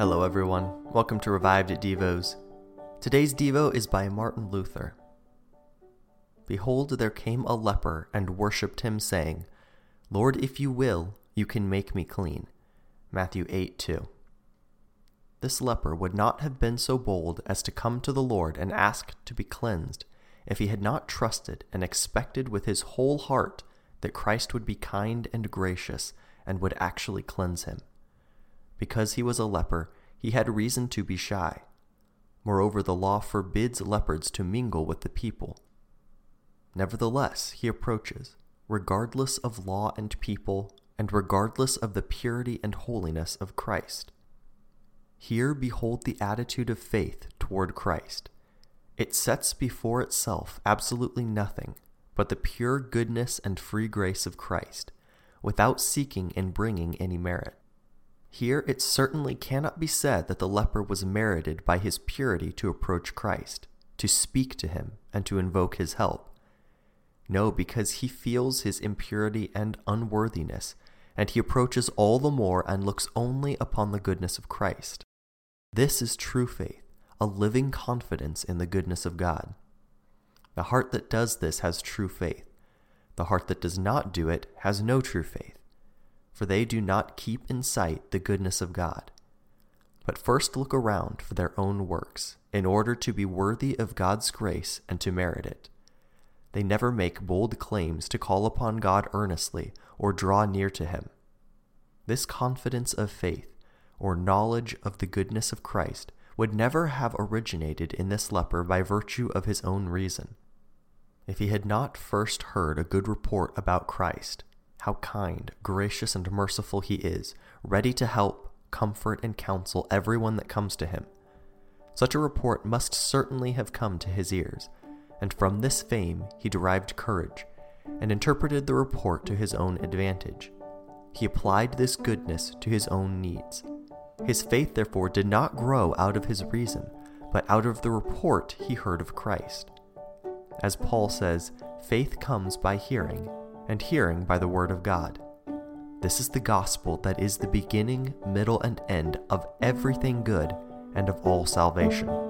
Hello, everyone. Welcome to Revived at Devos. Today's Devo is by Martin Luther. Behold, there came a leper and worshipped him, saying, Lord, if you will, you can make me clean. Matthew 8 2. This leper would not have been so bold as to come to the Lord and ask to be cleansed if he had not trusted and expected with his whole heart that Christ would be kind and gracious and would actually cleanse him. Because he was a leper, he had reason to be shy. Moreover, the law forbids leopards to mingle with the people. Nevertheless, he approaches, regardless of law and people, and regardless of the purity and holiness of Christ. Here behold the attitude of faith toward Christ. It sets before itself absolutely nothing but the pure goodness and free grace of Christ, without seeking and bringing any merit. Here it certainly cannot be said that the leper was merited by his purity to approach Christ, to speak to him, and to invoke his help. No, because he feels his impurity and unworthiness, and he approaches all the more and looks only upon the goodness of Christ. This is true faith, a living confidence in the goodness of God. The heart that does this has true faith. The heart that does not do it has no true faith for they do not keep in sight the goodness of God, but first look around for their own works, in order to be worthy of God's grace and to merit it. They never make bold claims to call upon God earnestly or draw near to Him. This confidence of faith, or knowledge of the goodness of Christ, would never have originated in this leper by virtue of his own reason. If he had not first heard a good report about Christ, how kind, gracious, and merciful he is, ready to help, comfort, and counsel everyone that comes to him. Such a report must certainly have come to his ears, and from this fame he derived courage, and interpreted the report to his own advantage. He applied this goodness to his own needs. His faith, therefore, did not grow out of his reason, but out of the report he heard of Christ. As Paul says, faith comes by hearing, and hearing by the word of God. This is the gospel that is the beginning, middle, and end of everything good and of all salvation.